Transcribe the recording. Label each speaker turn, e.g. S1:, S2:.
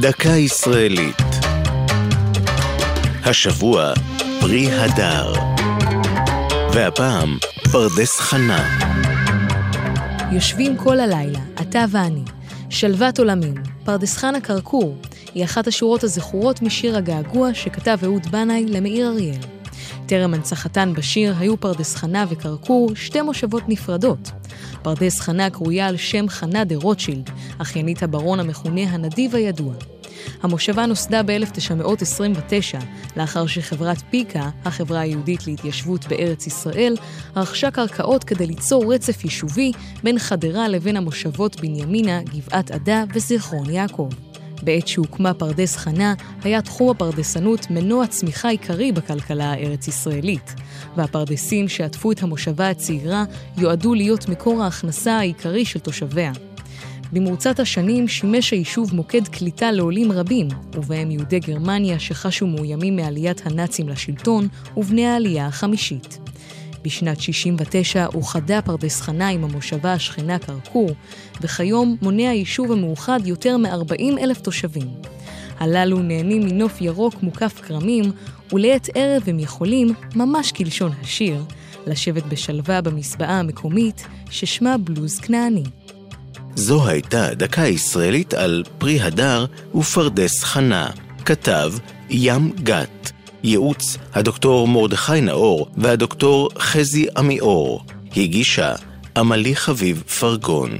S1: דקה ישראלית. השבוע פרי הדר. והפעם פרדס חנה.
S2: יושבים כל הלילה, אתה ואני. שלוות עולמים, פרדס חנה כרכור, היא אחת השורות הזכורות משיר הגעגוע שכתב אהוד בנאי למאיר אריאל. טרם הנצחתן בשיר היו פרדס חנה וכרכור שתי מושבות נפרדות. פרדס חנה קרויה על שם חנה דה רוטשילד, אחיינית הברון המכונה הנדיב הידוע. המושבה נוסדה ב-1929, לאחר שחברת פיקה, החברה היהודית להתיישבות בארץ ישראל, רכשה קרקעות כדי ליצור רצף יישובי בין חדרה לבין המושבות בנימינה, גבעת עדה וזיכרון יעקב. בעת שהוקמה פרדס חנה, היה תחום הפרדסנות מנוע צמיחה עיקרי בכלכלה הארץ-ישראלית, והפרדסים שעטפו את המושבה הצעירה יועדו להיות מקור ההכנסה העיקרי של תושביה. במרוצת השנים שימש היישוב מוקד קליטה לעולים רבים, ובהם יהודי גרמניה שחשו מאוימים מעליית הנאצים לשלטון, ובני העלייה החמישית. בשנת 69 אוחדה פרדס חנה עם המושבה השכנה כרכור, וכיום מונה היישוב המאוחד יותר מ-40 אלף תושבים. הללו נהנים מנוף ירוק מוקף כרמים, ולעת ערב הם יכולים, ממש כלשון השיר, לשבת בשלווה במסבעה המקומית, ששמה בלוז כנעני.
S1: זו הייתה דקה ישראלית על פרי הדר ופרדס חנה. כתב ים גת. ייעוץ הדוקטור מרדכי נאור והדוקטור חזי עמיאור. הגישה עמלי חביב פרגון.